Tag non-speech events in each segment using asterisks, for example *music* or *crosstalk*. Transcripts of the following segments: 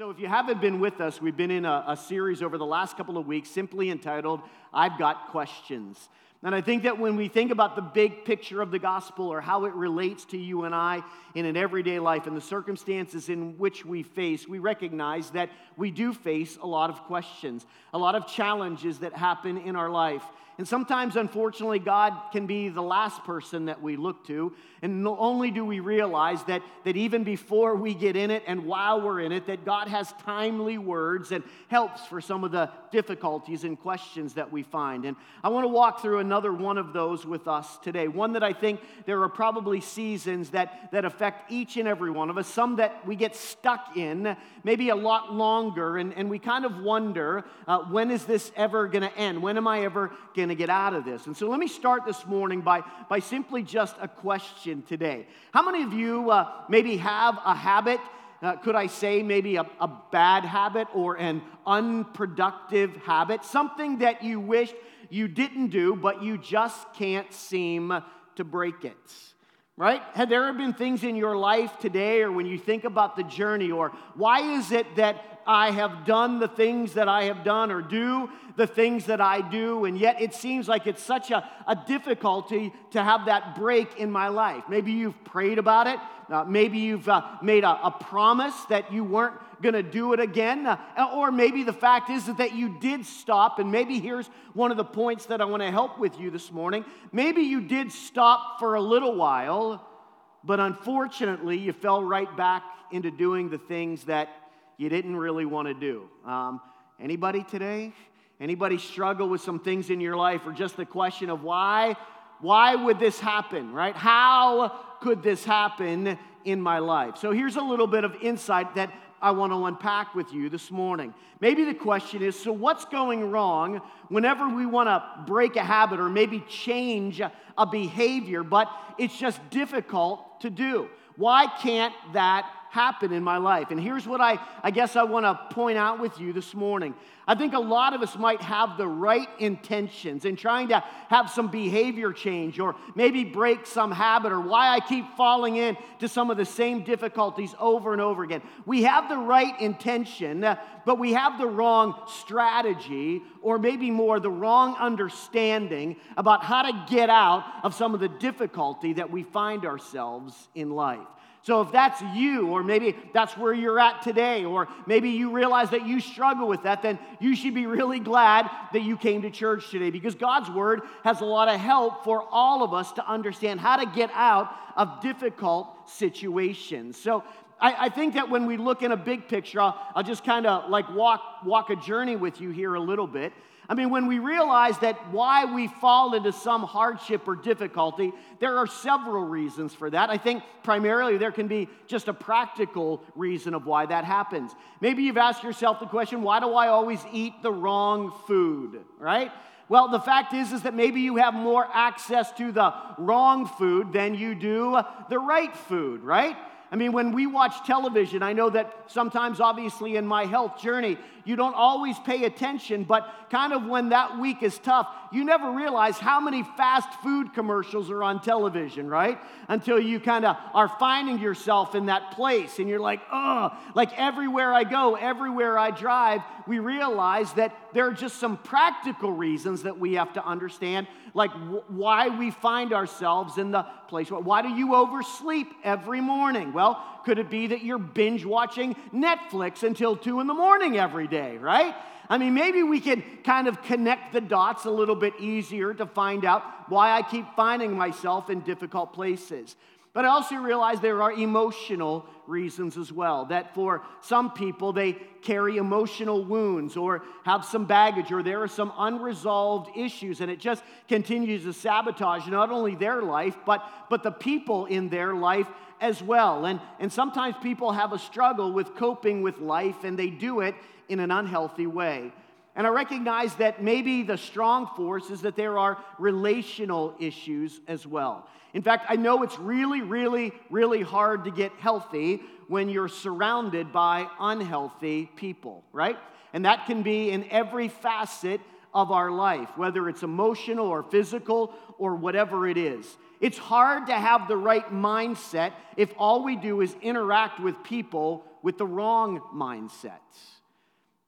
So, if you haven't been with us, we've been in a, a, series over the last couple of weeks simply entitled, I've Got Questions. And I think that when we think about the big picture of the gospel or how it relates to you and I in an everyday life and the circumstances in which we face, we recognize that we do face a lot of questions, a lot of challenges that happen in our life. And sometimes, unfortunately, God can be the last person that we look to. And only do we realize that, that even before we get in it and while we're in it, that God has timely words and helps for some of the difficulties and questions that we find. And I want to walk through another one of those with us today. One that I think there are probably seasons that, that affect each and every one of us, some that we get stuck in, maybe a lot longer, and, and we kind of wonder uh, when is this ever going to end? When am I ever going to get out of this? And so let me start this morning by, by simply just a question today. How many of you uh, maybe have a habit? Uh, could I say maybe a, a bad habit or an unproductive habit? Something that you wished you didn't do, but you just can't seem to break it right? Have there been things in your life today or when you think about the journey or why is it that I have done the things that I have done or do the things that I do, and yet it seems like it's such a, a difficulty to have that break in my life. Maybe you've prayed about it, uh, maybe you've uh, made a, a, promise that you weren't going to do it again, uh, or maybe the fact is that you did stop, and maybe here's one of the points that I want to help with you this morning. Maybe you did stop for a little while, but unfortunately, you fell right back into doing the things that you didn't really want to do. Um, anybody today? Anybody struggle with some things in your life or just the question of why why would this happen, right? How could this happen in my life? So here's a little bit of insight that I want to unpack with you this morning. Maybe the question is so, what's going wrong whenever we want to break a habit or maybe change a behavior, but it's just difficult to do? Why can't that happen in my life. And here's what I, I guess I want to point out with you this morning. I think a lot of us might have the right intentions in trying to have some behavior change or maybe break some habit or why I keep falling into some of the same difficulties over and over again. We have the right intention, uh, but we have the wrong strategy or maybe more the wrong understanding about how to get out of some of the difficulty that we find ourselves in life. So, if that's you, or maybe that's where you're at today, or maybe you realize that you struggle with that, then you should be really glad that you came to church today because God's Word has a lot of help for all of us to understand how to get out of difficult situations. So, I, I think that when we look in a big picture, I'll, I'll just kind of like walk, walk a journey with you here a little bit. I mean, when we realize that why we fall into some hardship or difficulty, there are several reasons for that. I think primarily there can be just a practical reason of why that happens. Maybe you've asked yourself the question, why do I always eat the wrong food, right? Well, the fact is is that maybe you have more access to the wrong food than you do the right food, right? I mean, when we watch television, I know that sometimes, obviously, in my health journey, you don't always pay attention, but kind of when that week is tough, you never realize how many fast food commercials are on television, right? Until you kind of are finding yourself in that place and you're like, oh, like everywhere I go, everywhere I drive, we realize that there are just some practical reasons that we have to understand, like why we find ourselves in the place. Why do you oversleep every morning? Well, could it be that you're binge watching Netflix until two in the morning every day, right? I mean, maybe we can kind of connect the dots a little bit easier to find out why I keep finding myself in difficult places. But I also realize there are emotional reasons as well. That for some people, they carry emotional wounds or have some baggage or there are some unresolved issues, and it just continues to sabotage not only their life, but, but the people in their life as well. And, and sometimes people have a struggle with coping with life, and they do it in an unhealthy way. And I recognize that maybe the strong force is that there are relational issues as well. In fact, I know it's really, really, really hard to get healthy when you're surrounded by unhealthy people, right? And that can be in every facet of our life, whether it's emotional or physical or whatever it is. It's hard to have the right mindset if all we do is interact with people with the wrong mindsets.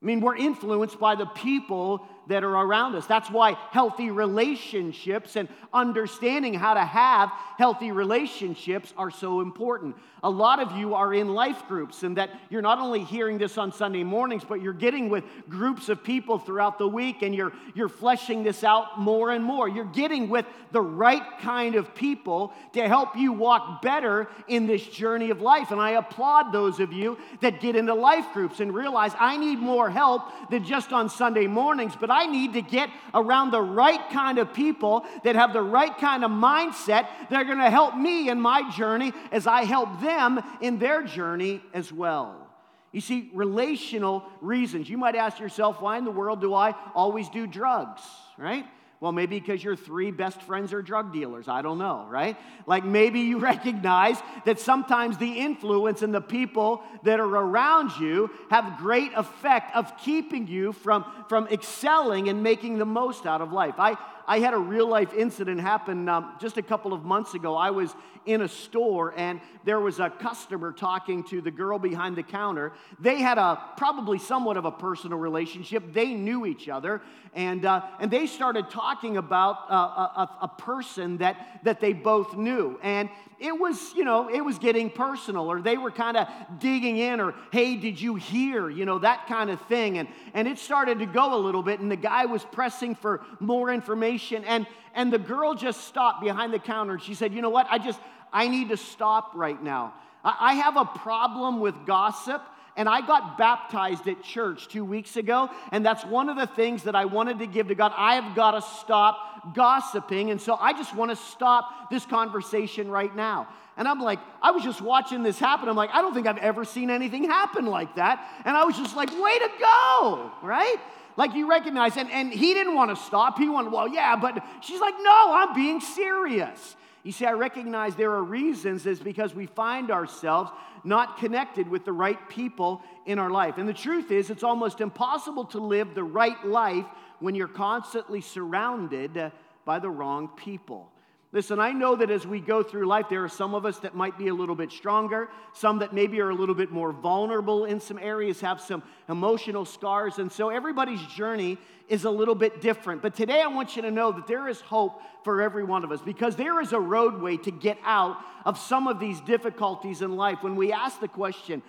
I mean, we're influenced by the people that are around us. That's why healthy relationships and understanding how to have healthy relationships are so important. A lot of you are in life groups, and that you're not only hearing this on Sunday mornings, but you're getting with groups of people throughout the week, and you're, you're fleshing this out more and more. You're getting with the right kind of people to help you walk better in this journey of life. And I applaud those of you that get into life groups and realize I need more help than just on Sunday mornings, but I need to get around the right kind of people that have the right kind of mindset that are going to help me in my journey as I help them in their journey as well. You see, relational reasons. You might ask yourself, why in the world do I always do drugs, right? Well, maybe because your three best friends are drug dealers. I don't know, right? Like maybe you *laughs* recognize that sometimes the influence and the people that are around you have great effect of keeping you from, from excelling and making the most out of life. I, I had a real life incident happen um, just a couple of months ago. I was in a store and there was a customer talking to the girl behind the counter. They had a probably somewhat of a personal relationship. They knew each other and, uh, and they started talking about uh, a, a person that, that they both knew. And it was, you know, it was getting personal, or they were kind of digging in, or hey, did you hear, you know, that kind of thing. And, and it started to go a little bit, and the guy was pressing for more information. And, and the girl just stopped behind the counter, and she said, you know what, I just, I need to stop right now. I, I have a problem with gossip. And I got baptized at church two weeks ago, and that's one of the things that I wanted to give to God. I have got to stop gossiping, and so I just want to stop this conversation right now. And I'm like, I was just watching this happen. I'm like, I don't think I've ever seen anything happen like that. And I was just like, way to go, right? Like you recognize, and, and he didn't want to stop. He wanted, well, yeah, but she's like, no, I'm being serious. You see, I recognize there are reasons, is because we find ourselves not connected with the right people in our life. And the truth is, it's almost impossible to live the right life when you're constantly surrounded by the wrong people. Listen, I know that as we go through life, there are some of us that might be a little bit stronger, some that maybe are a little bit more vulnerable in some areas, have some emotional scars. And so everybody's journey is a little bit different. But today I want you to know that there is hope for every one of us because there is a roadway to get out of some of these difficulties in life. When we ask the question,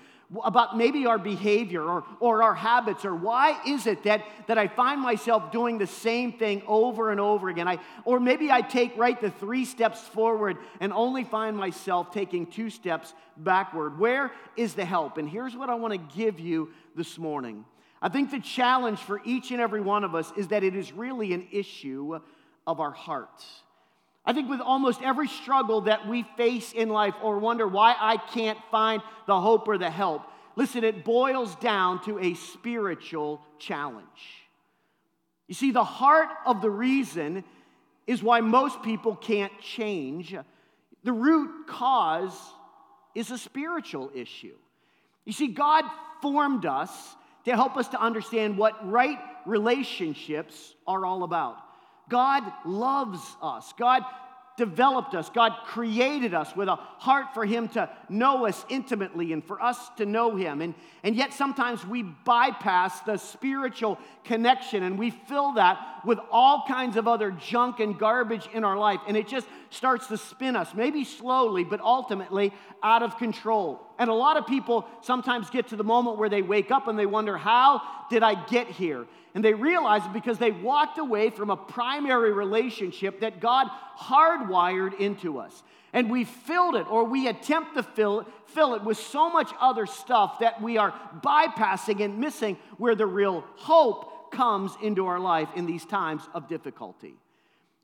about maybe our behavior or, or our habits or why is it that, that i find myself doing the same thing over and over again? I, or maybe i take right the three steps forward and only find myself taking two steps backward. Where is the help? And here's what i want to give you this morning. I think the challenge for each and every one of us is that it is really an issue of our hearts I think with almost every struggle that we face in life or wonder why I can't find the hope or the help, listen, it boils down to a spiritual challenge. You see, the heart of the reason is why most people can't change. The root cause is a spiritual issue. You see, God formed us to help us to understand what right relationships are all about. God loves us. God developed us. God created us with a heart for Him to know us intimately and for us to know Him. And, and yet sometimes we bypass the spiritual connection and we fill that with all kinds of other junk and garbage in our life. And it just starts to spin us, maybe slowly, but ultimately out of control. And a lot of people sometimes get to the moment where they wake up and they wonder, How did I get here? And they realize it because they walked away from a primary relationship that God hardwired into us. And we filled it, or we attempt to fill, fill it with so much other stuff that we are bypassing and missing where the real hope comes into our life in these times of difficulty.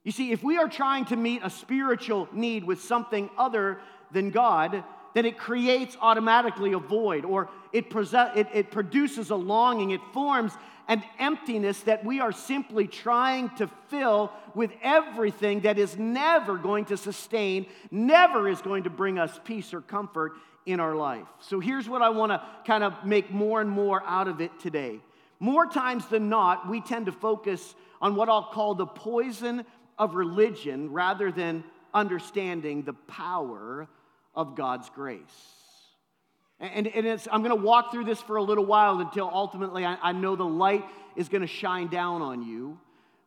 You see, if we are trying to meet a spiritual need with something other than God, then it creates automatically a void or it, present, it, it produces a longing. It forms an emptiness that we are simply trying to fill with everything that is never going to sustain, never is going to bring us peace or comfort in our life. So here's what I want to kind of make more and more out of it today. More times than not, we tend to focus on what I'll call the poison of religion rather than understanding the power of God's grace. And, and I'm going to walk through this for a little while until ultimately I, I know the light is going to shine down on you.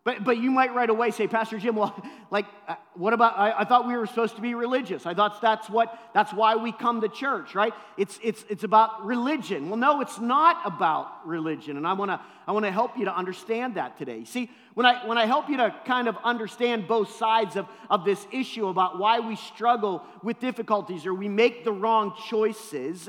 But, but you might right away say, Pastor Jim, well, like, uh, what about, I, I, thought we were supposed to be religious. I thought that's what, that's why we come to church, right? It's, it's, it's about religion. Well, no, it's not about religion. And I want to I wanna help you to understand that today. See, when I, when I help you to kind of understand both sides of, of this issue about why we struggle with difficulties or we make the wrong choices,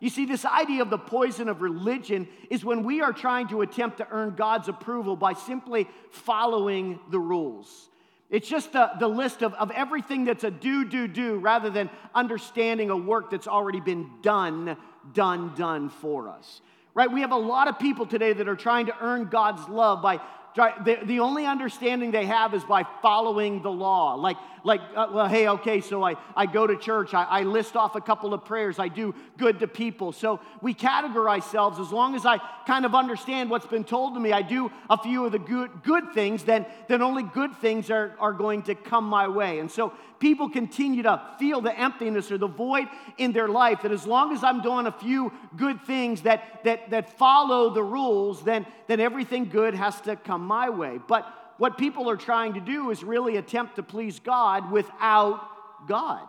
you see, this idea of the poison of religion is when we are trying to attempt to earn God's approval by simply following the rules. It's just the, the list of, of everything that's a do, do, do, rather than understanding a work that's already been done, done, done for us. Right? We have a lot of people today that are trying to earn God's love by the, only understanding they have is by following the law. Like, like uh, well, hey, okay, so I, I go to church, I, I list off a couple of prayers, I do good to people. So we categorize ourselves as long as I kind of understand what's been told to me, I do a few of the good, good things, then, then only good things are, are going to come my way. And so people continue to feel the emptiness or the void in their life that as long as I'm doing a few good things that, that, that follow the rules, then, then everything good has to come my way. But what people are trying to do is really attempt to please God without God.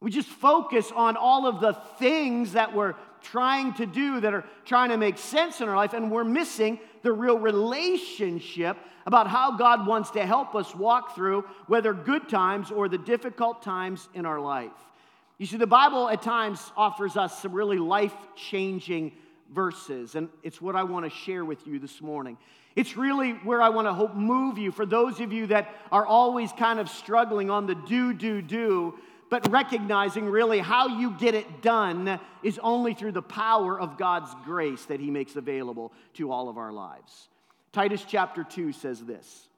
We just focus on all of the things that we're trying to do that are trying to make sense in our life, and we're missing the real relationship about how God wants to help us walk through whether good times or the difficult times in our life. You see, the Bible at times offers us some really life changing verses, and it's what I want to share with you this morning. It's really where I want to hope move you for those of you that are always kind of struggling on the do, do, do, but recognizing really how you get it done is only through the power of God's grace that He makes available to all of our lives. Titus chapter 2 says this.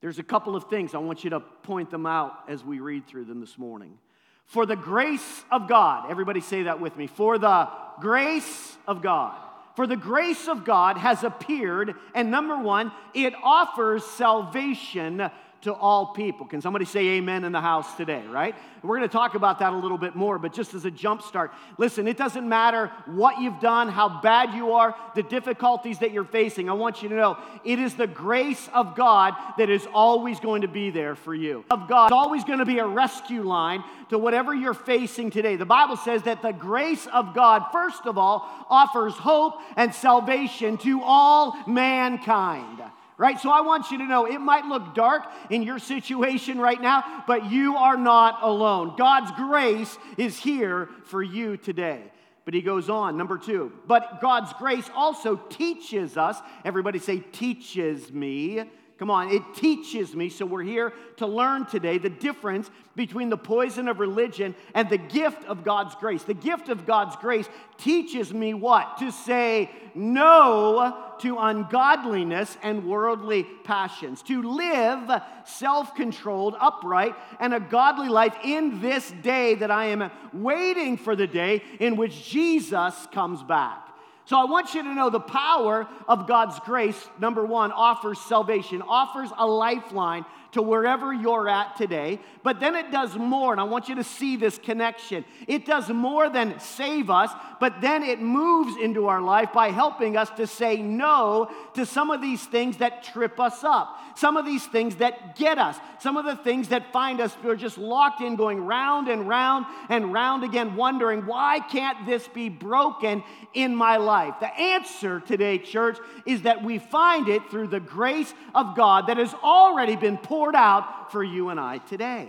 There's a couple of things I want you to point them out as we read through them this morning. For the grace of God, everybody say that with me. For the grace of God. For the grace of God has appeared, and number one, it offers salvation to all people. Can somebody say amen in the house today, right? We're going to talk about that a little bit more, but just as a jump start, listen, it doesn't matter what you've done, how bad you are, the difficulties that you're facing. I want you to know it is the grace of God that is always going to be there for you. Of God, it's always going to be a rescue line to whatever you're facing today. The Bible says that the grace of God, first of all, offers hope and salvation to all mankind right? So I want you to know it might look dark in your situation right now, but you are not alone. God's grace is here for you today. But he goes on, number two, but God's grace also teaches us, everybody say, teaches me Come on, it teaches me. So we're here to learn today the difference between the poison of religion and the gift of God's grace. The gift of God's grace teaches me what? To say no to ungodliness and worldly passions, to live self controlled, upright, and a godly life in this day that I am waiting for the day in which Jesus comes back. So I want you to know the power of God's grace, number one, offers salvation, offers a lifeline to wherever you're at today. But then it does more, and I want you to see this connection. It does more than save us, but then it moves into our life by helping us to say no to some of these things that trip us up, some of these things that get us, some of the things that find us we're just locked in, going round and round and round again, wondering, why can't this be broken in my life? The answer today, church, is that we find it through the grace of God that has already been poured poured out for you and I today.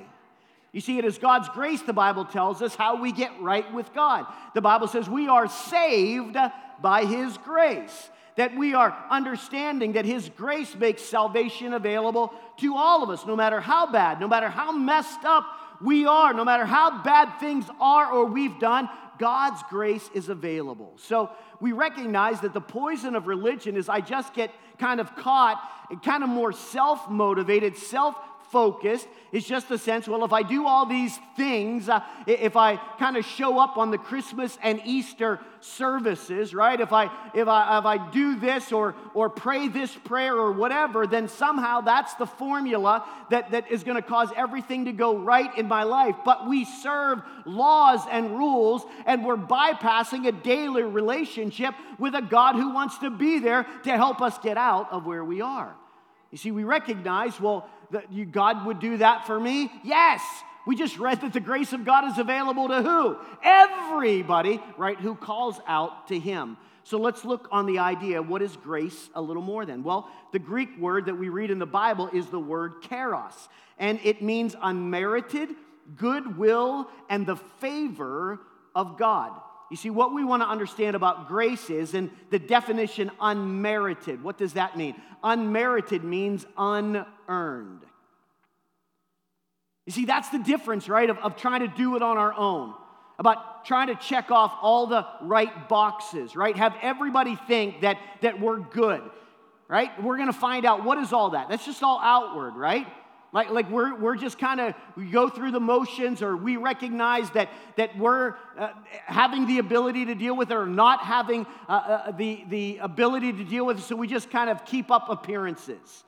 You see, it is God's grace, the Bible tells us, how we get right with God. The Bible says we are saved by His grace, that we are understanding that His grace makes salvation available to all of us, no matter how bad, no matter how messed up we are, no matter how bad things are or we've done, God's grace is available. So we recognize that the poison of religion is I just get kind of caught, kind of more self motivated, self focused. It's just a sense, well, if I do all these things, uh, if I kind of show up on the Christmas and Easter services, right? If I if I if I do this or or pray this prayer or whatever, then somehow that's the formula that, that is going to cause everything to go right in my life. But we serve laws and rules, and we're bypassing a daily relationship with a God who wants to be there to help us get out of where we are. You see, we recognize, well, that you, God would do that for me? Yes. We just read that the grace of God is available to who? Everybody, right, who calls out to Him. So let's look on the idea what is grace a little more then? Well, the Greek word that we read in the Bible is the word charis, and it means unmerited, goodwill, and the favor of God. You see, what we want to understand about grace is, and the definition unmerited, what does that mean? Unmerited means unearned. You see, that's the difference, right, of, of trying to do it on our own, about trying to check off all the right boxes, right? Have everybody think that, that we're good, right? We're going to find out what is all that. That's just all outward, right? Like, like we're, we're just kind of, we go through the motions or we recognize that, that we're uh, having the ability to deal with it or not having uh, uh, the, the ability to deal with it. So we just kind of keep up appearances.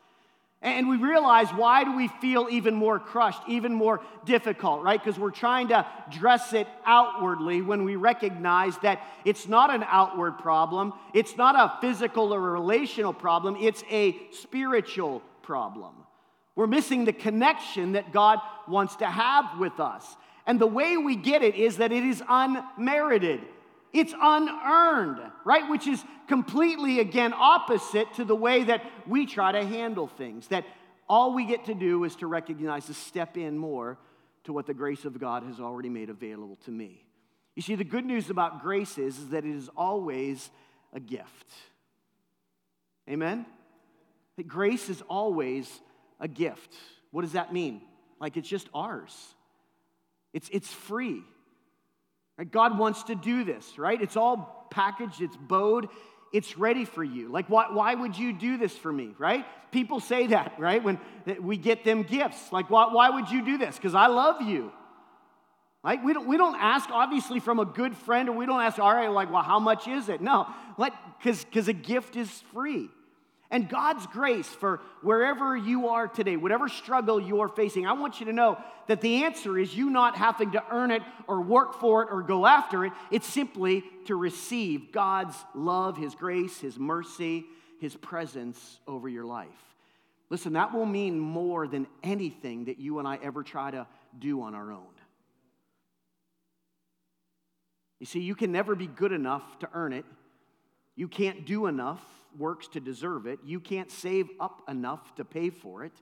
And we realize why do we feel even more crushed, even more difficult, right? Because we're trying to dress it outwardly when we recognize that it's not an outward problem, it's not a physical or relational problem, it's a spiritual problem. We're missing the connection that God wants to have with us. And the way we get it is that it is unmerited. It's unearned, right? Which is completely, again, opposite to the way that we try to handle things. That all we get to do is to recognize, to step in more to what the grace of God has already made available to me. You see, the good news about grace is, is that it is always a gift. Amen? That grace is always a gift. What does that mean? Like it's just ours. It's, it's free. Right? God wants to do this, right? It's all packaged, it's bowed, it's ready for you. Like, why, why would you do this for me, right? People say that, *laughs* right? When we get them gifts. Like, why, why would you do this? Because I love you. Like, we don't, we don't ask, obviously, from a good friend, or we don't ask, all right, like, well, how much is it? No, because a gift is free. And God's grace for wherever you are today, whatever struggle you are facing, I want you to know that the answer is you not having to earn it or work for it or go after it. It's simply to receive God's love, His grace, His mercy, His presence over your life. Listen, that will mean more than anything that you and I ever try to do on our own. You see, you can never be good enough to earn it. You can't do enough works to deserve it. You can't save up enough to pay for it.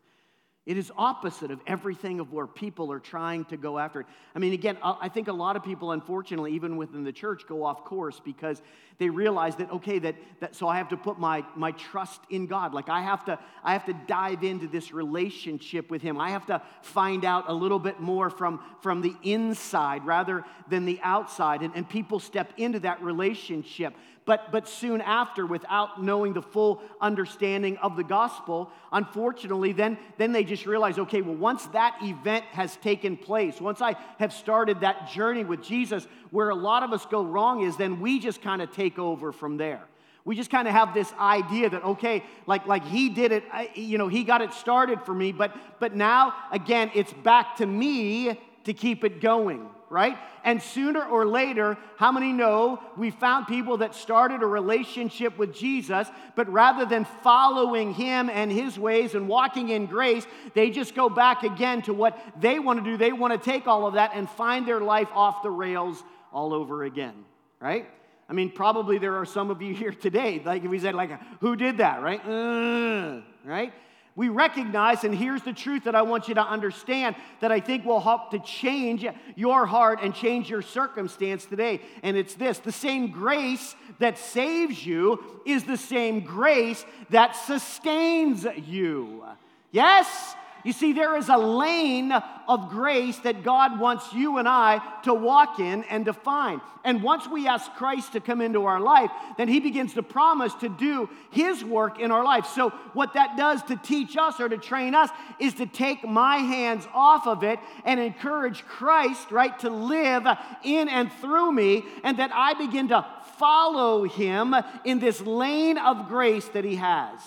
It is opposite of everything of where people are trying to go after it. I mean, again, uh, I think a lot of people, unfortunately, even within the church, go off course because they realize that, okay, that, that so I have to put my, my trust in God. Like I have to, I have to dive into this relationship with Him. I have to find out a little bit more from, from the inside rather than the outside. And, and people step into that relationship but, but soon after, without knowing the full understanding of the gospel, unfortunately, then, then they just realize okay, well, once that event has taken place, once I have started that journey with Jesus, where a lot of us go wrong is then we just kind of take over from there. We just kind of have this idea that okay, like like he did it, you know, he got it started for me, but but now again, it's back to me to keep it going right? And sooner or later, how many know we found people that started a relationship with Jesus, but rather than following him and his ways and walking in grace, they just go back again to what they want to do. They want to take all of that and find their life off the rails all over again, right? I mean, probably there are some of you *laughs* here today, like if we said, like, who did that, right? Uh, right? We recognize, and here's the truth that I want you to understand that I think will help to change your heart and change your circumstance today. And it's this the same grace that saves you is the same grace that sustains you. Yes? You see, there is a lane of grace that God wants you and I to walk in and define. And once we ask Christ to come into our life, then He begins to promise to do His work in our life. So, what that does to teach us or to train us is to take my hands off of it and encourage Christ, right, to live in and through me, and that I begin to follow Him in this lane of grace that He has.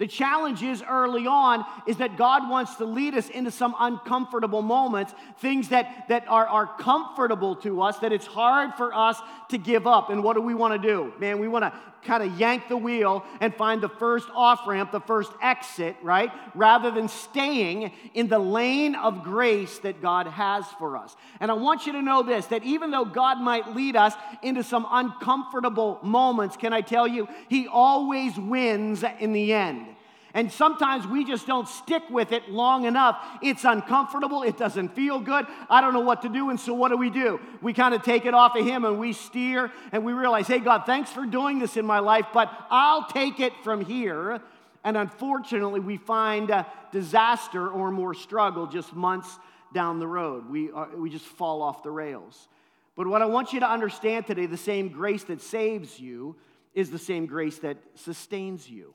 The challenge is early on is that God wants to lead us into some uncomfortable moments, things that, that are, are comfortable to us, that it's hard for us to give up. And what do we want to do? Man, we want to kind of yank the wheel and find the first off ramp, the first exit, right? Rather than staying in the lane of grace that God has for us. And I want you to know this that even though God might lead us into some uncomfortable moments, can I tell you, He always wins in the end. And sometimes we just don't stick with it long enough. It's uncomfortable. It doesn't feel good. I don't know what to do. And so, what do we do? We kind of take it off of Him and we steer and we realize, hey, God, thanks for doing this in my life, but I'll take it from here. And unfortunately, we find disaster or more struggle just months down the road. We, are, we just fall off the rails. But what I want you to understand today the same grace that saves you is the same grace that sustains you.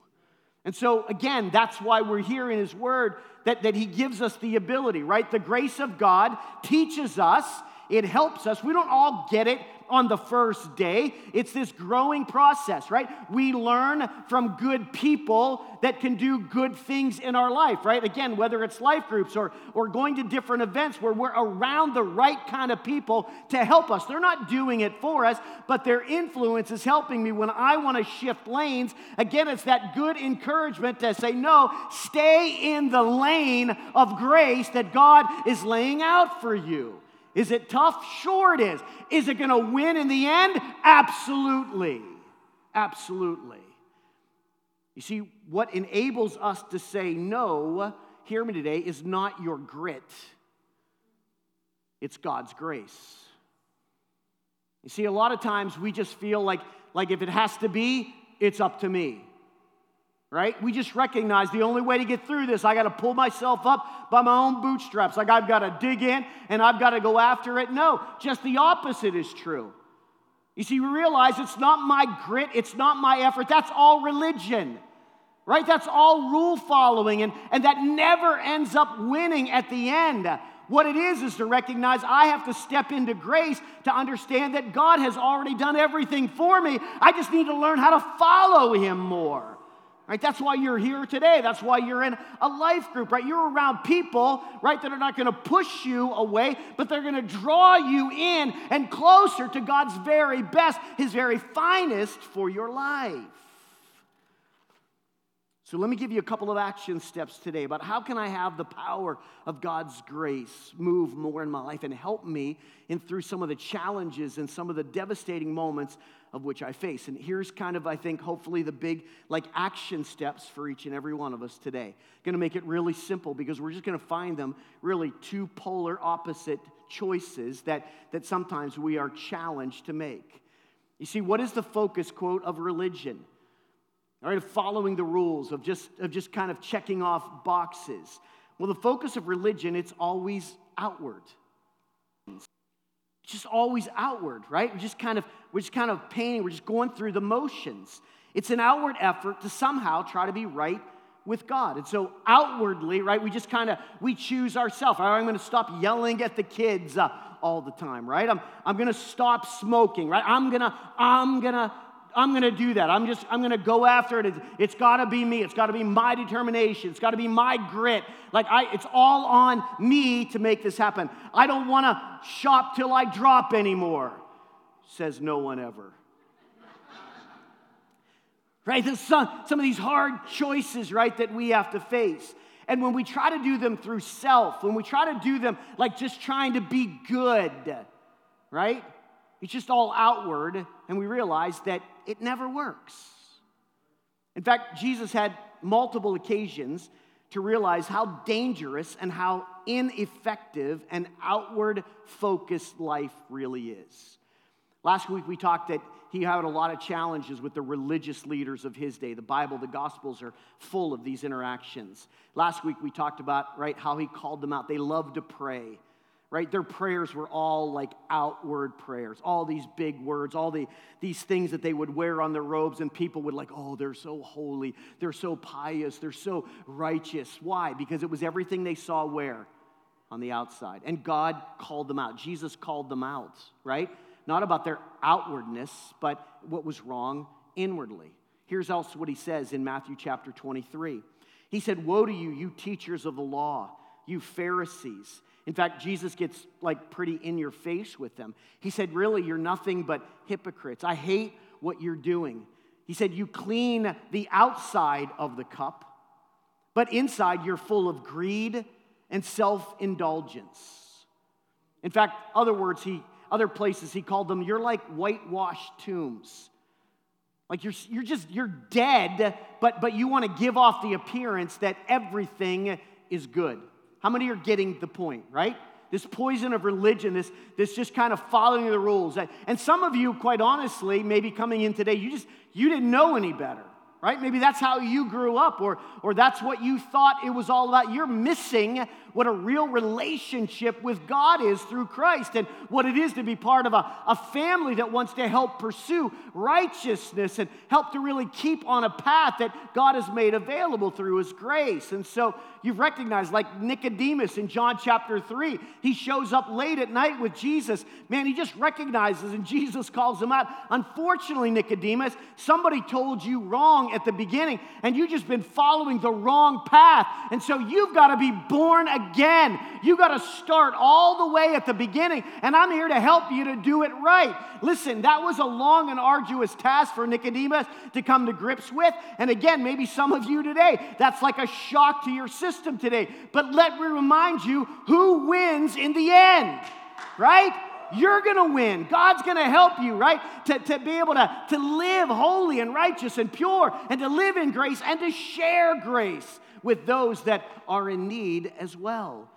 And so, again, that's why we're here in His Word, that, that He gives us the ability, right? The grace of God teaches us, it helps us. We don't all get it on the first day. It's this growing process, right? We learn from good people that can do good things in our life, right? Again, whether it's life groups or, or going to different events where we're around the right kind of people to help us. They're not doing it for us, but their influence is helping me when I want to shift lanes. Again, it's that good encouragement to say, no, stay in the lane of grace that God is laying out for you. Is it tough? Sure it is. Is it going to win in the end? Absolutely. Absolutely. You see, what enables us to say no, hear me today, is not your grit, it's God's grace. You see, a lot of times we just feel like, like if it has to be, it's up to me right? We just recognize the only way to get through this, I got to pull myself up by my own bootstraps. Like I've got to dig in and I've got to go after it. No, just the opposite is true. You see, we realize it's not my grit, it's not my effort. That's all religion, right? That's all rule following, and, and that never ends up winning at the end. What it is is to recognize I have to step into grace to understand that God has already done everything for me. I just need to learn how to follow Him more. Right? That's why you're here today. That's why you're in a life group, right? You're around people, right, that are not going to push you away, but they're going to draw you in and closer to God's very best, His very finest for your life. So let me give you a couple of action steps today about how can I have the power of God's grace move more in my life and help me in through some of the challenges and some of the devastating moments of which I face. And here's kind of, I think, hopefully the big like action steps for each and every one of us today. Going to make it really simple because we're just going to find them really two polar opposite choices that, that sometimes we are challenged to make. You see, what is the focus quote of religion? All right, of following the rules, of just, of just kind of checking off boxes. Well, the focus of religion, it's always outward. It's just always outward, right? We're just kind of, we're just kind of painting, we're just going through the motions. It's an outward effort to somehow try to be right with God. And so outwardly, right, we just kind of, we choose ourselves. I'm going to stop yelling at the kids uh, all the time, right? I'm, I'm going to stop smoking, right? I'm going to, I'm going to I'm going to do that. I'm just, I'm going to go after it. It's, it's got to be me. It's got to be my determination. It's got to be my grit. Like, I, it's all on me to make this happen. I don't want to shop till I drop anymore, says no one ever. *laughs* right? There's some, some of these hard choices, right, that we have to face. And when we try to do them through self, when we try to do them like just trying to be good, right? It's just all outward, and we realize that it never works. In fact, Jesus had multiple occasions to realize how dangerous and how ineffective an outward focused life really is. Last week we talked that he had a lot of challenges with the religious leaders of his day. The Bible, the Gospels are full of these interactions. Last week we talked about, right, how he called them out. They loved to pray right? Their prayers were all like outward prayers, all these big words, all the, these things that they would wear on their robes, and people would like, oh, they're so holy, they're so pious, they're so righteous. Why? Because it was everything they saw where? On the outside. And God called them out. Jesus called them out, right? Not about their outwardness, but what was wrong inwardly. Here's also what he says in Matthew chapter 23. He said, Woe to you, you teachers of the law, you Pharisees in fact, Jesus gets like pretty in your face with them. He said, Really, you're nothing but hypocrites. I hate what you're doing. He said, You clean the outside of the cup, but inside you're full of greed and self indulgence. In fact, other words, he, other places he called them, you're like whitewashed tombs. Like you're, you're just, you're dead, but, but you want to give off the appearance that everything is good. How many are getting the point, right? This poison of religion, this, this just kind of following the rules. And some of you, quite honestly, maybe coming in today, you just you didn't know any better right? Maybe that's how you grew up, or, or that's what you thought it was all about. You're missing what a real relationship with God is through Christ and what it is to be part of a, a family that wants to help pursue righteousness and help to really keep on a path that God has made available through His grace. And so you've recognized, like Nicodemus in John chapter 3, he shows up late at night with Jesus. Man, he just recognizes, and Jesus calls him out. Unfortunately, Nicodemus, somebody told you wrong at the beginning, and you've just been following the wrong path. And so you've got to be born again. You've got to start all the way at the beginning, and I'm here to help you to do it right. Listen, that was a long and arduous task for Nicodemus to come to grips with. And again, maybe some of you today, that's like a shock to your system today. But let me remind you who wins in the end, right? You're going to win. God's going to help you, right? To, to be able to, to live holy and righteous and pure and to live in grace and to share grace with those that are in need as well.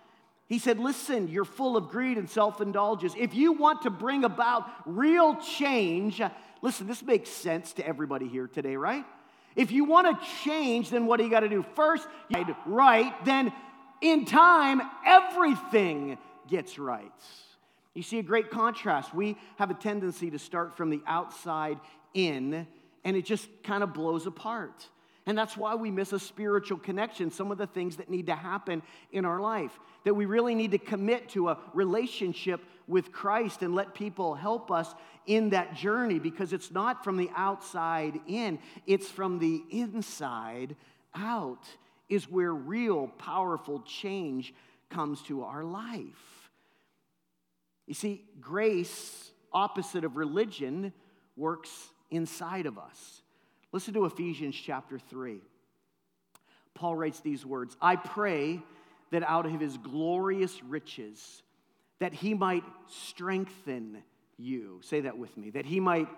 He said, Listen, you're full of greed and self indulgence. If you want to bring about real change, listen, this makes sense to everybody here today, right? If you want to change, then what do you got to do? First, right, then in time, everything gets right. You see a great contrast. We have a tendency to start from the outside in, and it just kind of blows apart. And that's why we miss a spiritual connection, some of the things that need to happen in our life. That we really need to commit to a relationship with Christ and let people help us in that journey because it's not from the outside in, it's from the inside out, is where real powerful change comes to our life. You see, grace, opposite of religion, works inside of us. Listen to Ephesians chapter 3. Paul writes these words I pray that out of his glorious riches, that he might strengthen you. Say that with me. That he might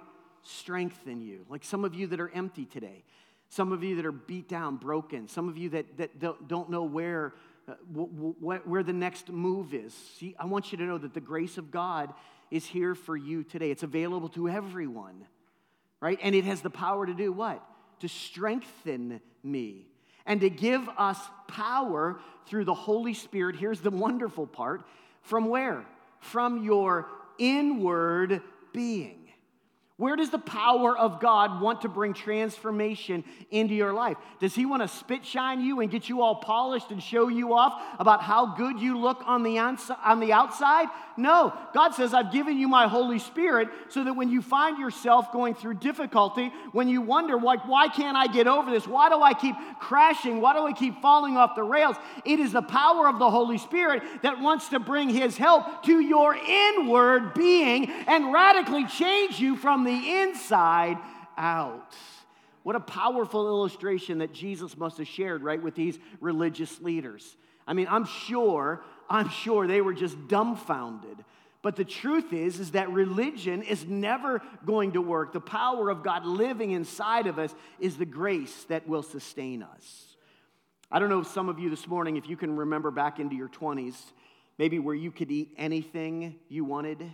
strengthen you. Like some of you that are empty today, some of you that are beat down, broken, some of you that, that don't know where Uh, where the next move is. See, I want you to know that the grace of God is here for you today. It's available to everyone, right? And it has the power to do what? To strengthen me and to give us power through the Holy Spirit. Here's the wonderful part from where? From your inward being. Where does the power of God want to bring transformation into your life? Does He want to spit shine you and get you all polished and show you off about how good you look on the, on the outside? No. God says, I've given you my Holy Spirit so that when you find yourself going through difficulty, when you wonder, like, why can't I get over this? Why do I keep crashing? Why do I keep falling off the rails? It is the power of the Holy Spirit that wants to bring His help to your inward being and radically change you from the the inside out. What a powerful illustration that Jesus must have shared, right, with these religious leaders. I mean, I'm sure, I'm sure they were just dumbfounded. But the truth is is that religion is never going to work. The power of God living inside of us is the grace that will sustain us. I don't know if some of you this morning if you can remember back into your 20s, maybe where you could eat anything you wanted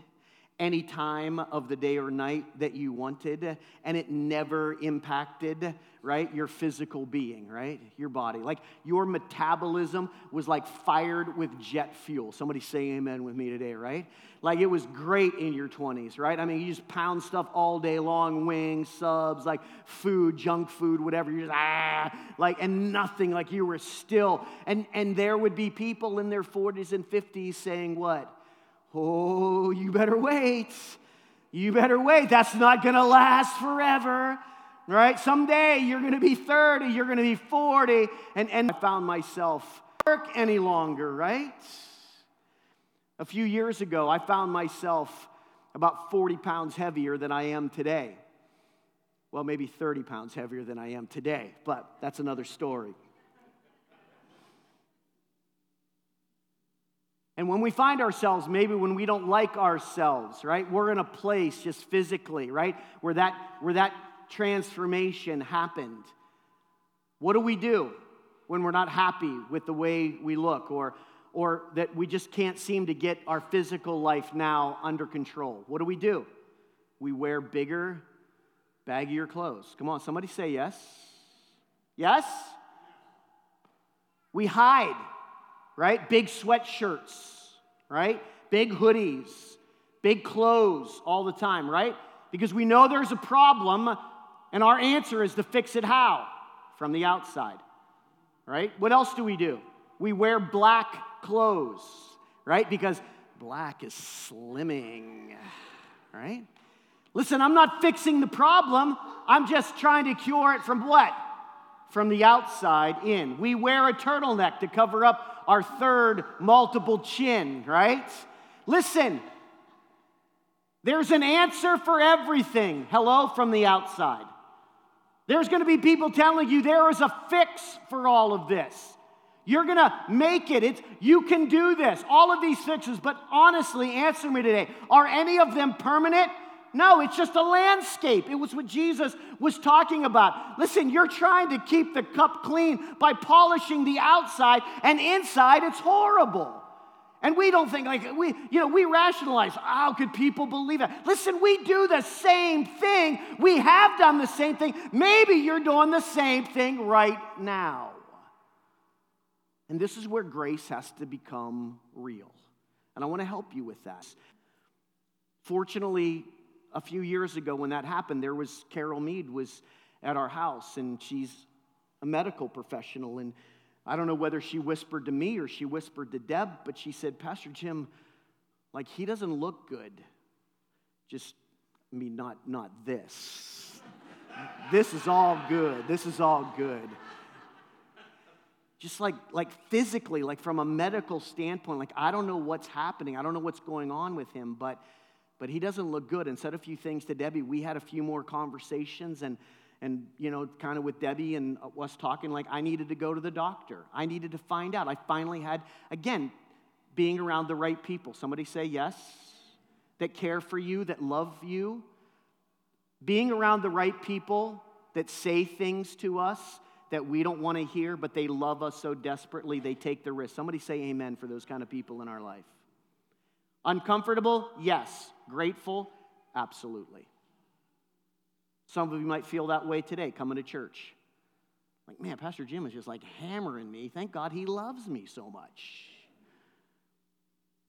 any time of the day or night that you wanted, and it never impacted, right, your physical being, right, your body. Like your metabolism was like fired with jet fuel. Somebody say amen with me today, right? Like it was great in your 20s, right? I mean, you just pound stuff all day long wings, subs, like food, junk food, whatever. You just, ah, like, and nothing, like you were still. And, and there would be people in their 40s and 50s saying, what? Oh, you better wait. You better wait. That's not going to last forever, right? Someday you're going to be 30, you're going to be 40, and, and I found myself work any longer, right? A few years ago, I found myself about 40 pounds heavier than I am today. Well, maybe 30 pounds heavier than I am today, but that's another story. And when we find ourselves, maybe when we don't like ourselves, right? We're in a place just physically, right? Where that, where that transformation happened. What do we do when we're not happy with the way we look or, or that we just can't seem to get our physical life now under control? What do we do? We wear bigger, baggier clothes. Come on, somebody say yes. Yes? We hide right? Big sweatshirts, right? Big hoodies, big clothes all the time, right? Because we know there's a problem, and our answer is to fix it how? From the outside, right? What else do we do? We wear black clothes, right? Because black is slimming, right? Listen, I'm not fixing the problem. I'm just trying to cure it from what? From the outside in. We wear a turtleneck to cover up our third multiple chin, right? Listen, there's an answer for everything. Hello from the outside. There's going to be people telling you there is a fix for all of this. You're going to make it. It's, you can do this. All of these fixes. But honestly, answer me today. Are any of them permanent? No, it's just a landscape. It was what Jesus was talking about. Listen, you're trying to keep the cup clean by polishing the outside, and inside it's horrible. And we don't think like we, you know, we rationalize, how could people believe that? Listen, we do the same thing. We have done the same thing. Maybe you're doing the same thing right now. And this is where grace has to become real. And I want to help you with that. Fortunately, a few years ago when that happened, there was Carol Mead was at our house, and she's a medical professional. And I don't know whether she whispered to me or she whispered to Deb, but she said, Pastor Jim, like he doesn't look good. Just, I mean, not, not this. this is all good. This is all good. Just like, like physically, like from a medical standpoint, like I don't know what's happening. I don't know what's going on with him, but but he doesn't look good. And said a few things to Debbie. We had a few more conversations and and you know kind of with debbie and us talking like i needed to go to the doctor. I needed to find out. I finally had again being around the right people. Somebody say yes that care for you that love you. Being around the right people that say things to us that we don't want to hear but they love us so desperately they take the risk. Somebody say amen for those kind of people in our life. Uncomfortable? Yes Grateful? Absolutely. Some of you might feel that way today coming to church. Like, man, Pastor Jim is just like hammering me. Thank God he loves me so much.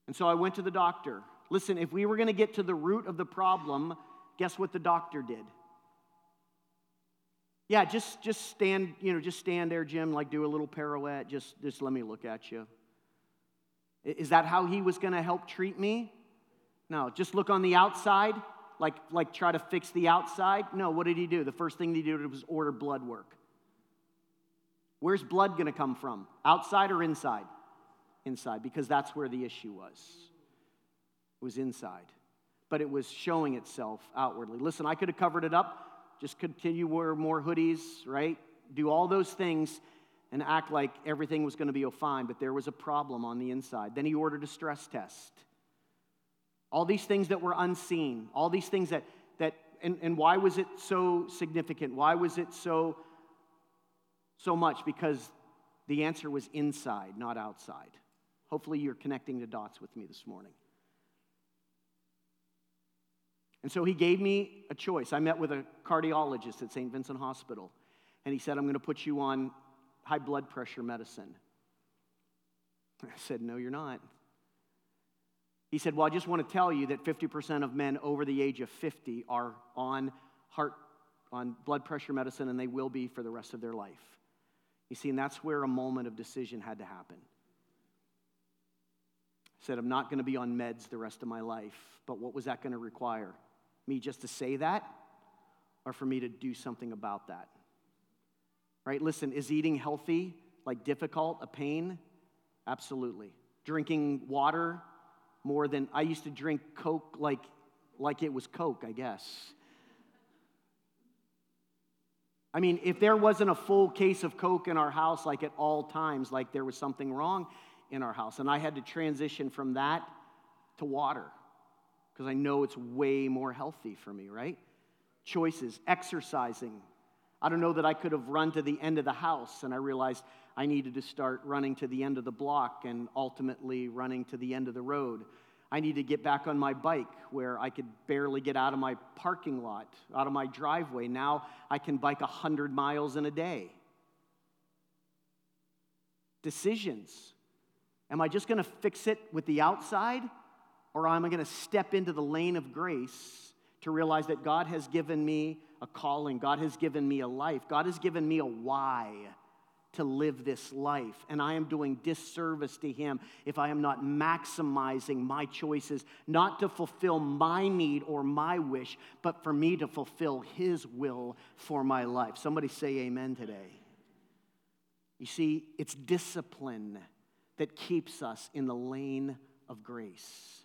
And so I went to the doctor. Listen, if we were going to get to the root of the problem, guess what the doctor did? Yeah, just just stand, you know, just stand there, Jim, like do a little pirouette. Just just let me look at you. Is that how he was going to help treat me? No, just look on the outside, like, like try to fix the outside. No, what did he do? The first thing he did was order blood work. Where's blood going to come from? Outside or inside? Inside, because that's where the issue was. It was inside, but it was showing itself outwardly. Listen, I could have covered it up, just continue wear more hoodies, right? Do all those things and act like everything was going to be fine, but there was a problem on the inside. Then he ordered a stress test. All these things that were unseen, all these things that, that and, and why was it so significant? Why was it so, so much? Because the answer was inside, not outside. Hopefully, you're connecting the dots with me this morning. And so he gave me a choice. I met with a cardiologist at St. Vincent Hospital, and he said, I'm going to put you on high blood pressure medicine. *laughs* I said, No, you're not. He said, Well, I just want to tell you that 50% of men over the age of 50 are on heart, on blood pressure medicine, and they will be for the rest of their life. You see, and that's where a moment of decision had to happen. I said, I'm not going to be on meds the rest of my life, but what was that going to require? Me just to say that, or for me to do something about that? Right? Listen, is eating healthy like difficult, a pain? Absolutely. Drinking water more than I used to drink Coke like, like it was Coke, I guess. I mean, if there wasn't a full case of Coke in our house, like at all times, like there was something wrong in our house. And I had to transition from that to water because I know it's way more healthy for me, right? Choices, exercising. I don't know that I could have run to the end of the house, and I realized I needed to start running to the end of the block and ultimately running to the end of the road. I need to get back on my bike where I could barely get out of my parking lot, out of my driveway. Now I can bike 100 miles in a day. Decisions. Am I just going to fix it with the outside, or am I going to step into the lane of grace to realize that God has given me a calling? God has given me a life. God has given me a why to live this life. And I am doing disservice to Him if I am not maximizing my choices, not to fulfill my need or my wish, but for me to fulfill His will for my life. Somebody say amen today. You see, it's discipline that keeps us in the lane of grace.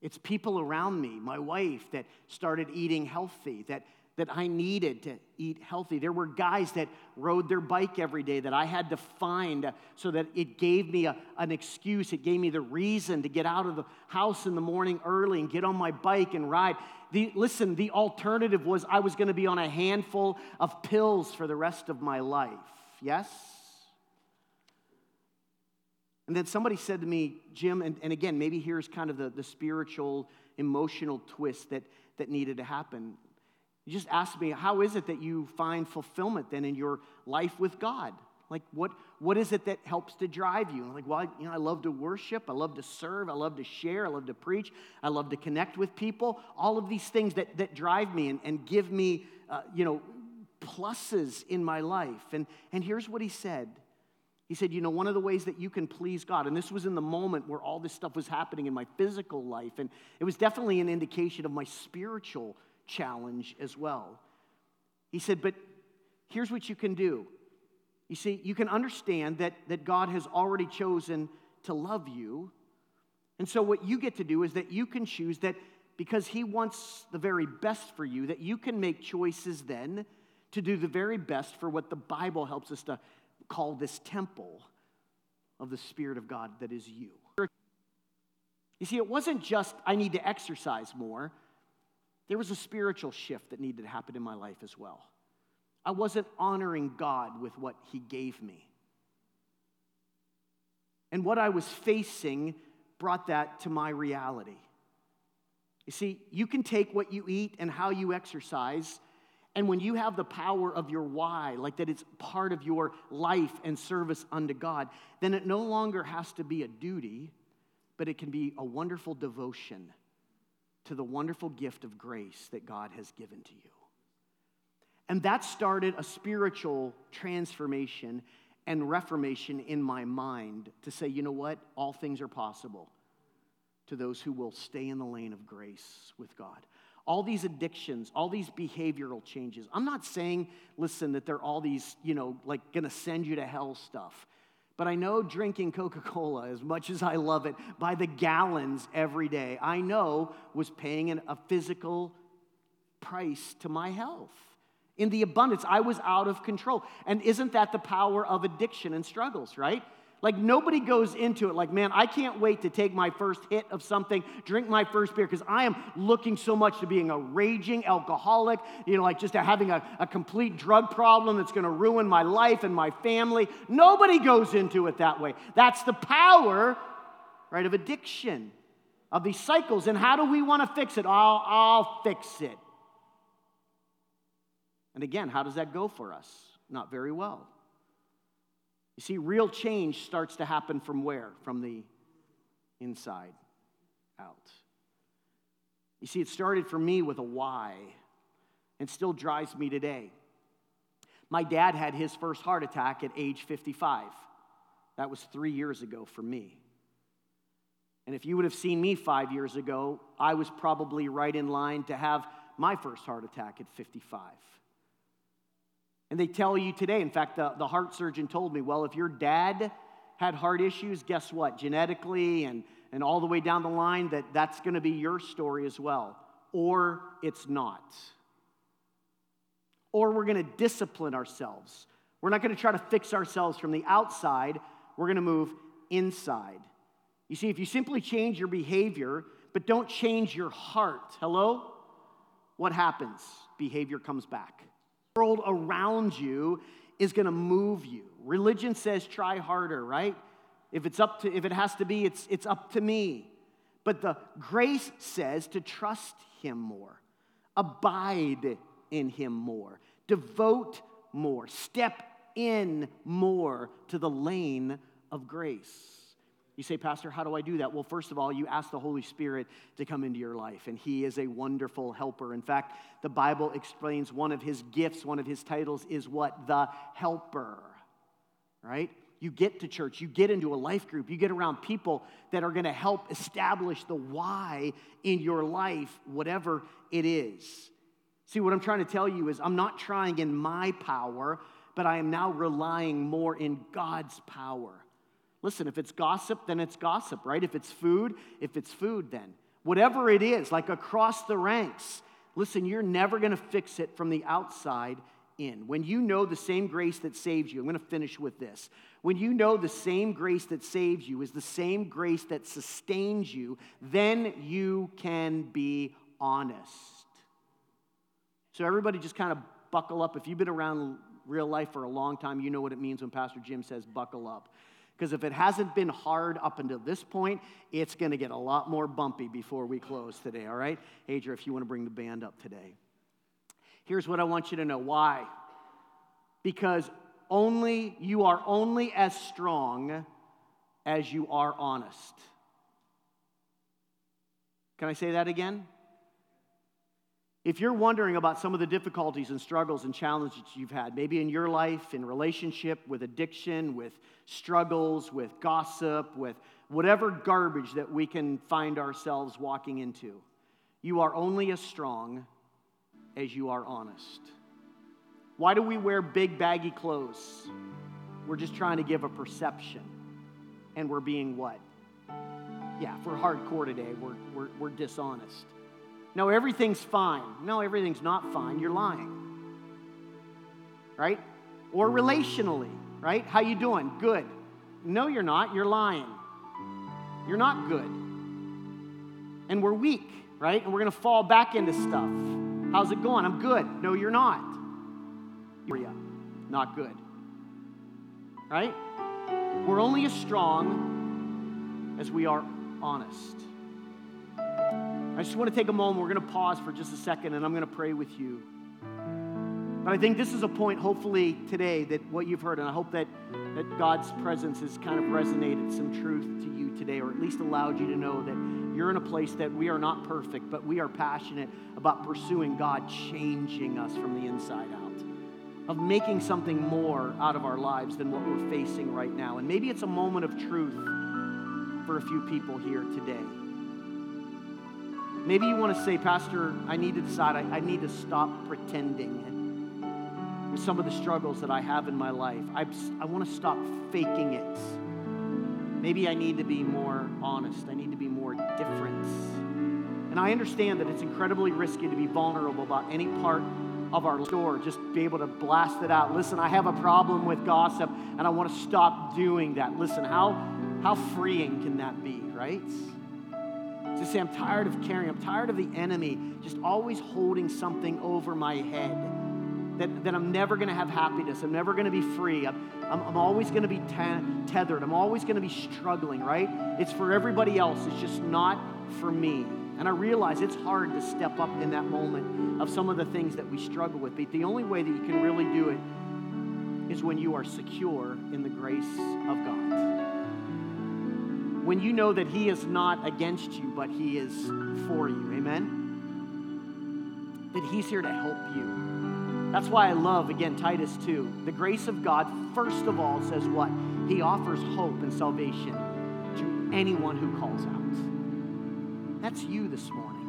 It's people around me, my wife, that started eating healthy, that that I needed to eat healthy. There were guys that rode their bike every day that I had to find so that it gave me a, an excuse. It gave me the reason to get out of the house in the morning early and get on my bike and ride. The, listen, the alternative was I was going to be on a handful of pills for the rest of my life. Yes? And then somebody said to me, Jim, and, and again, maybe here's kind of the, the spiritual, emotional twist that, that needed to happen. You just asked me, how is it that you find fulfillment then in your life with God? Like, what, what is it that helps to drive you? like, well, I, you know, I love to worship, I love to serve, I love to share, I love to preach, I love to connect with people. All of these things that, that drive me and, and give me, uh, you know, pluses in my life. And, and here's what he said. He said, You know, one of the ways that you can please God, and this was in the moment where all this stuff was happening in my physical life, and it was definitely an indication of my spiritual challenge as well. He said, But here's what you can do. You see, you can understand that, that God has already chosen to love you. And so, what you get to do is that you can choose that because He wants the very best for you, that you can make choices then to do the very best for what the Bible helps us to call this temple of the Spirit of God that is you. You see, it wasn't just, I need to exercise more there was a spiritual shift that needed to happen in my life as well. I wasn't honoring God with what He gave me. And what I was facing brought that to my reality. You see, you can take what you eat and how you exercise, and when you have the power of your why, like that it's part of your life and service unto God, then it no longer has to be a duty, but it can be a wonderful devotion to the wonderful gift of grace that God has given to you. And that started a spiritual transformation and reformation in my mind to say, you know what? All things are possible to those who will stay in the lane of grace with God. All these addictions, all these behavioral changes. I'm not saying, listen, that they're all these, you know, like gonna send you to hell stuff. But I know drinking Coca Cola, as much as I love it, by the gallons every day, I know was paying an, a physical price to my health. In the abundance, I was out of control. And isn't that the power of addiction and struggles, right? Like nobody goes into it like, man, I can't wait to take my first hit of something, drink my first beer, because I am looking so much to being a raging alcoholic, you know, like just having a, a complete drug problem that's going to ruin my life and my family. Nobody goes into it that way. That's the power, right, of addiction of these cycles. And how do we want to fix it? I'll, I'll fix it. And again, how does that go for us? Not very well. You see, real change starts to happen from where? From the inside out. You see, it started for me with a why and still drives me today. My dad had his first heart attack at age 55. That was three years ago for me. And if you would have seen me five years ago, I was probably right in line to have my first heart attack at 55. And they tell you today, in fact, the, the heart surgeon told me, well, if your dad had heart issues, guess what? Genetically and, and all the way down the line, that that's going to be your story as well. Or it's not. Or we're going to discipline ourselves. We're not going to try to fix ourselves from the outside, we're going to move inside. You see, if you simply change your behavior, but don't change your heart, hello? What happens? Behavior comes back. World around you is going to move you. Religion says try harder, right? If it's up to if it has to be, it's it's up to me. But the grace says to trust him more. Abide in him more. Devote more. Step in more to the lane of grace. You say, Pastor, how do I do that? Well, first of all, you ask the Holy Spirit to come into your life, and He is a wonderful helper. In fact, the Bible explains one of His gifts, one of His titles is what? The helper, right? You get to church, you get into a life group, you get around people that are going to help establish the why in your life, whatever it is. See, what I'm trying to tell you is I'm not trying in my power, but I am now relying more in God's power. Listen, if it's gossip, then it's gossip, right? If it's food, if it's food, then. Whatever it is, like across the ranks, listen, you're never gonna fix it from the outside in. When you know the same grace that saves you, I'm gonna finish with this. When you know the same grace that saves you is the same grace that sustains you, then you can be honest. So, everybody just kind of buckle up. If you've been around real life for a long time, you know what it means when Pastor Jim says buckle up. Because if it hasn't been hard up until this point, it's going to get a lot more bumpy before we close today, all right? Adria, if you want to bring the band up today. Here's what I want you to know why? Because only you are only as strong as you are honest. Can I say that again? If you're wondering about some of the difficulties and struggles and challenges you've had, maybe in your life, in relationship, with addiction, with struggles, with gossip, with whatever garbage that we can find ourselves walking into, you are only as strong as you are honest. Why do we wear big, baggy clothes? We're just trying to give a perception. And we're being what? Yeah, if we're hardcore today, we're, we're, we're dishonest. No, everything's fine. No, everything's not fine. You're lying. Right? Or relationally, right? How you doing? Good. No, you're not. You're lying. You're not good. And we're weak, right? And we're going to fall back into stuff. How's it going? I'm good. No, you're not. You're not good. Right? We're only as strong as we are honest. I just want to take a moment. We're going to pause for just a second and I'm going to pray with you. But I think this is a point, hopefully, today that what you've heard, and I hope that, that God's presence has kind of resonated some truth to you today, or at least allowed you to know that you're in a place that we are not perfect, but we are passionate about pursuing God changing us from the inside out, of making something more out of our lives than what we're facing right now. And maybe it's a moment of truth for a few people here today. Maybe you want to say, Pastor, I need to decide, I, I need to stop pretending with some of the struggles that I have in my life. I, I want to stop faking it. Maybe I need to be more honest. I need to be more different. And I understand that it's incredibly risky to be vulnerable about any part of our store, just be able to blast it out. Listen, I have a problem with gossip and I want to stop doing that. Listen, how, how freeing can that be, right? To say, I'm tired of carrying, I'm tired of the enemy just always holding something over my head. That, that I'm never going to have happiness. I'm never going to be free. I'm, I'm, I'm always going to be te- tethered. I'm always going to be struggling, right? It's for everybody else. It's just not for me. And I realize it's hard to step up in that moment of some of the things that we struggle with. But the only way that you can really do it is when you are secure in the grace of God. When you know that He is not against you, but He is for you. Amen? That He's here to help you. That's why I love, again, Titus 2. The grace of God, first of all, says what? He offers hope and salvation to anyone who calls out. That's you this morning.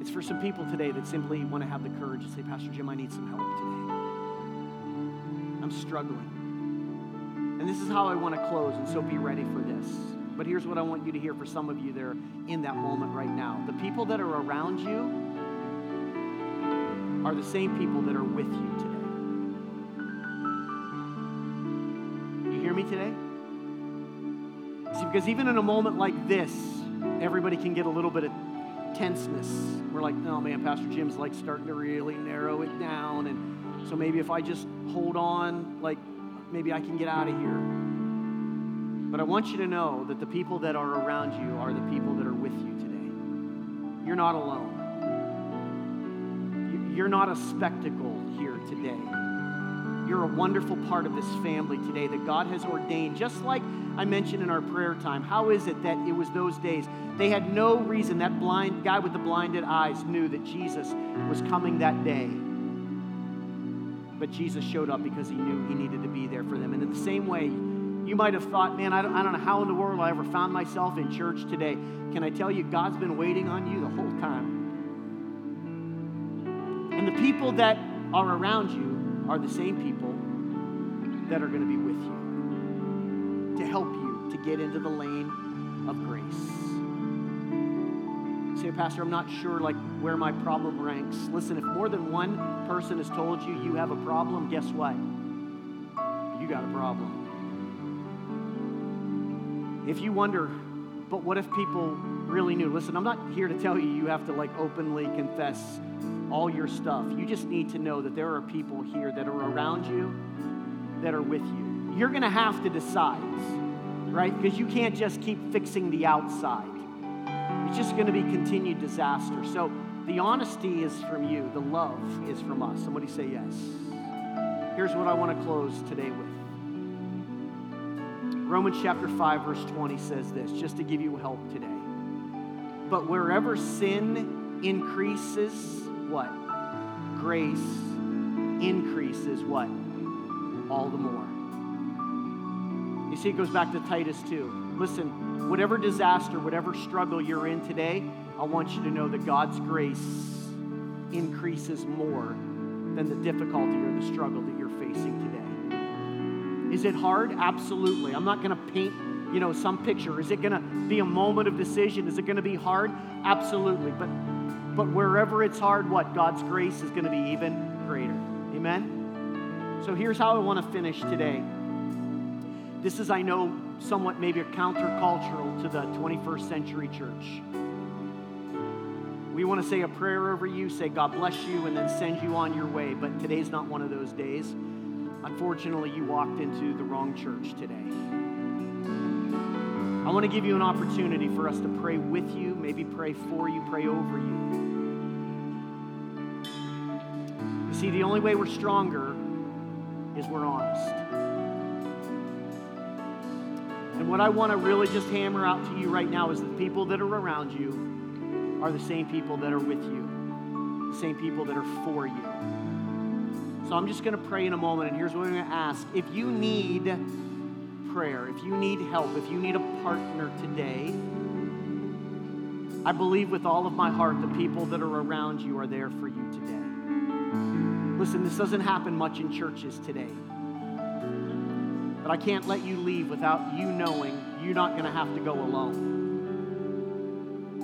It's for some people today that simply want to have the courage to say, Pastor Jim, I need some help today. I'm struggling. And this is how I want to close, and so be ready for this. But here's what I want you to hear for some of you that are in that moment right now. The people that are around you are the same people that are with you today. You hear me today? See, because even in a moment like this, everybody can get a little bit of tenseness. We're like, oh man, Pastor Jim's like starting to really narrow it down. And so maybe if I just hold on, like maybe I can get out of here. But I want you to know that the people that are around you are the people that are with you today. You're not alone. You're not a spectacle here today. You're a wonderful part of this family today that God has ordained. Just like I mentioned in our prayer time, how is it that it was those days? They had no reason. That blind guy with the blinded eyes knew that Jesus was coming that day. But Jesus showed up because he knew he needed to be there for them. And in the same way, you might have thought, man, I don't, I don't know how in the world I ever found myself in church today. Can I tell you, God's been waiting on you the whole time. And the people that are around you are the same people that are going to be with you to help you to get into the lane of grace. Say, Pastor, I'm not sure like where my problem ranks. Listen, if more than one person has told you you have a problem, guess what? You got a problem. If you wonder, but what if people really knew? Listen, I'm not here to tell you you have to like openly confess all your stuff. You just need to know that there are people here that are around you, that are with you. You're going to have to decide, right? Because you can't just keep fixing the outside. It's just going to be continued disaster. So the honesty is from you, the love is from us. Somebody say yes. Here's what I want to close today with. Romans chapter 5, verse 20 says this, just to give you help today. But wherever sin increases, what? Grace increases what? All the more. You see, it goes back to Titus 2. Listen, whatever disaster, whatever struggle you're in today, I want you to know that God's grace increases more than the difficulty or the struggle that you're facing today. Is it hard? Absolutely. I'm not going to paint, you know, some picture. Is it going to be a moment of decision? Is it going to be hard? Absolutely. But but wherever it's hard, what? God's grace is going to be even greater. Amen? So here's how I want to finish today. This is, I know, somewhat maybe countercultural to the 21st century church. We want to say a prayer over you, say God bless you, and then send you on your way. But today's not one of those days. Unfortunately, you walked into the wrong church today. I want to give you an opportunity for us to pray with you, maybe pray for you, pray over you. You see, the only way we're stronger is we're honest. And what I want to really just hammer out to you right now is the people that are around you are the same people that are with you, the same people that are for you. So I'm just going to pray in a moment, and here's what I'm going to ask. If you need prayer, if you need help, if you need a partner today, I believe with all of my heart the people that are around you are there for you today. Listen, this doesn't happen much in churches today. But I can't let you leave without you knowing you're not going to have to go alone.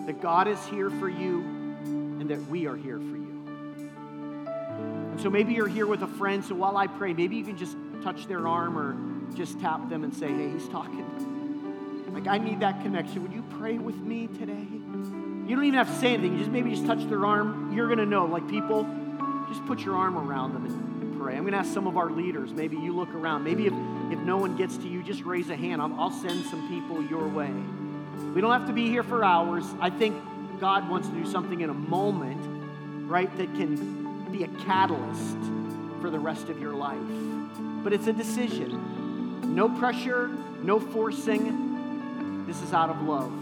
That God is here for you and that we are here for you. And so maybe you're here with a friend, so while I pray, maybe you can just touch their arm or just tap them and say, hey, he's talking. Like, I need that connection. Would you pray with me today? You don't even have to say anything. You just maybe just touch their arm. You're going to know. Like, people, just put your arm around them and, pray. I'm going to ask some of our leaders. Maybe you look around. Maybe if if no one gets to you, just raise a hand. I'll, I'll send some people your way. We don't have to be here for hours. I think God wants to do something in a moment, right, that can be a catalyst for the rest of your life. But it's a decision. No pressure, no forcing. This is out of love.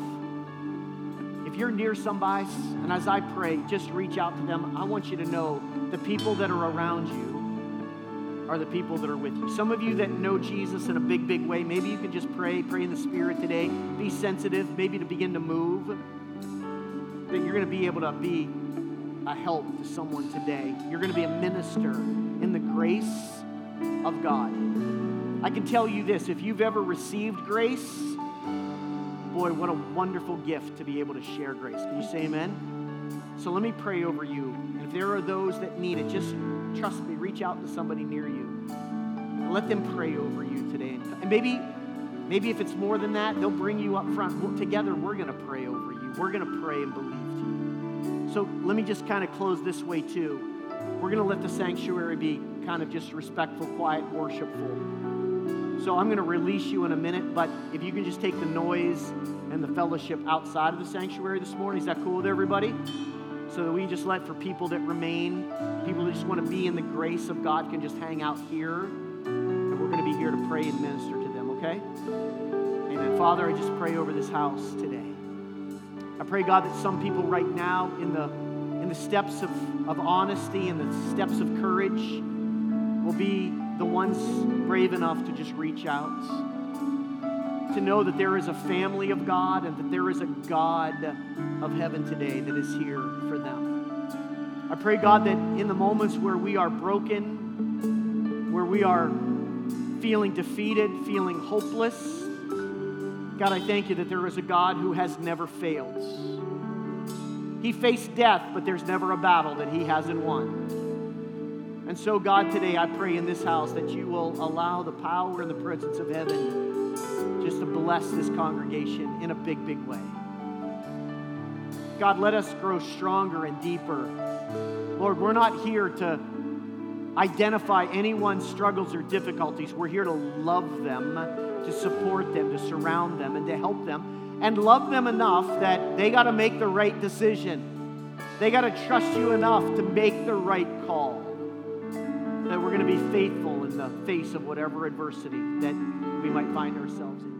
If you're near somebody, and as I pray, just reach out to them. I want you to know the people that are around you are the people that are with you. Some of you that know Jesus in a big, big way, maybe you can just pray, pray in the Spirit today. Be sensitive, maybe to begin to move. That you're going to be able to be a help to someone today. You're going to be a minister in the grace of God. I can tell you this if you've ever received grace, boy, what a wonderful gift to be able to share grace. Can you say amen? So let me pray over you. And if there are those that need it, just trust me, reach out to somebody near you. And let them pray over you today. And maybe, maybe if it's more than that, they'll bring you up front. Together, we're going to pray over you. We're going to pray and believe to you. So let me just kind of close this way, too. We're going to let the sanctuary be kind of just respectful, quiet, worshipful. So I'm going to release you in a minute, but if you can just take the noise and the fellowship outside of the sanctuary this morning, is that cool with everybody? So that we just let for people that remain, people that just want to be in the grace of God can just hang out here. And we're going to be here to pray and minister to them, okay? Amen. Father, I just pray over this house today. I pray, God, that some people right now in the in the steps of, of honesty and the steps of courage will be the ones brave enough to just reach out, to know that there is a family of God and that there is a God of heaven today that is here for them. I pray, God, that in the moments where we are broken, where we are feeling defeated, feeling hopeless, God, I thank you that there is a God who has never failed. He faced death, but there's never a battle that he hasn't won. And so, God, today I pray in this house that you will allow the power and the presence of heaven just to bless this congregation in a big, big way. God, let us grow stronger and deeper. Lord, we're not here to identify anyone's struggles or difficulties. We're here to love them, to support them, to surround them, and to help them and love them enough that they got to make the right decision. They got to trust you enough to make the right call. That we're going to be faithful in the face of whatever adversity that we might find ourselves in.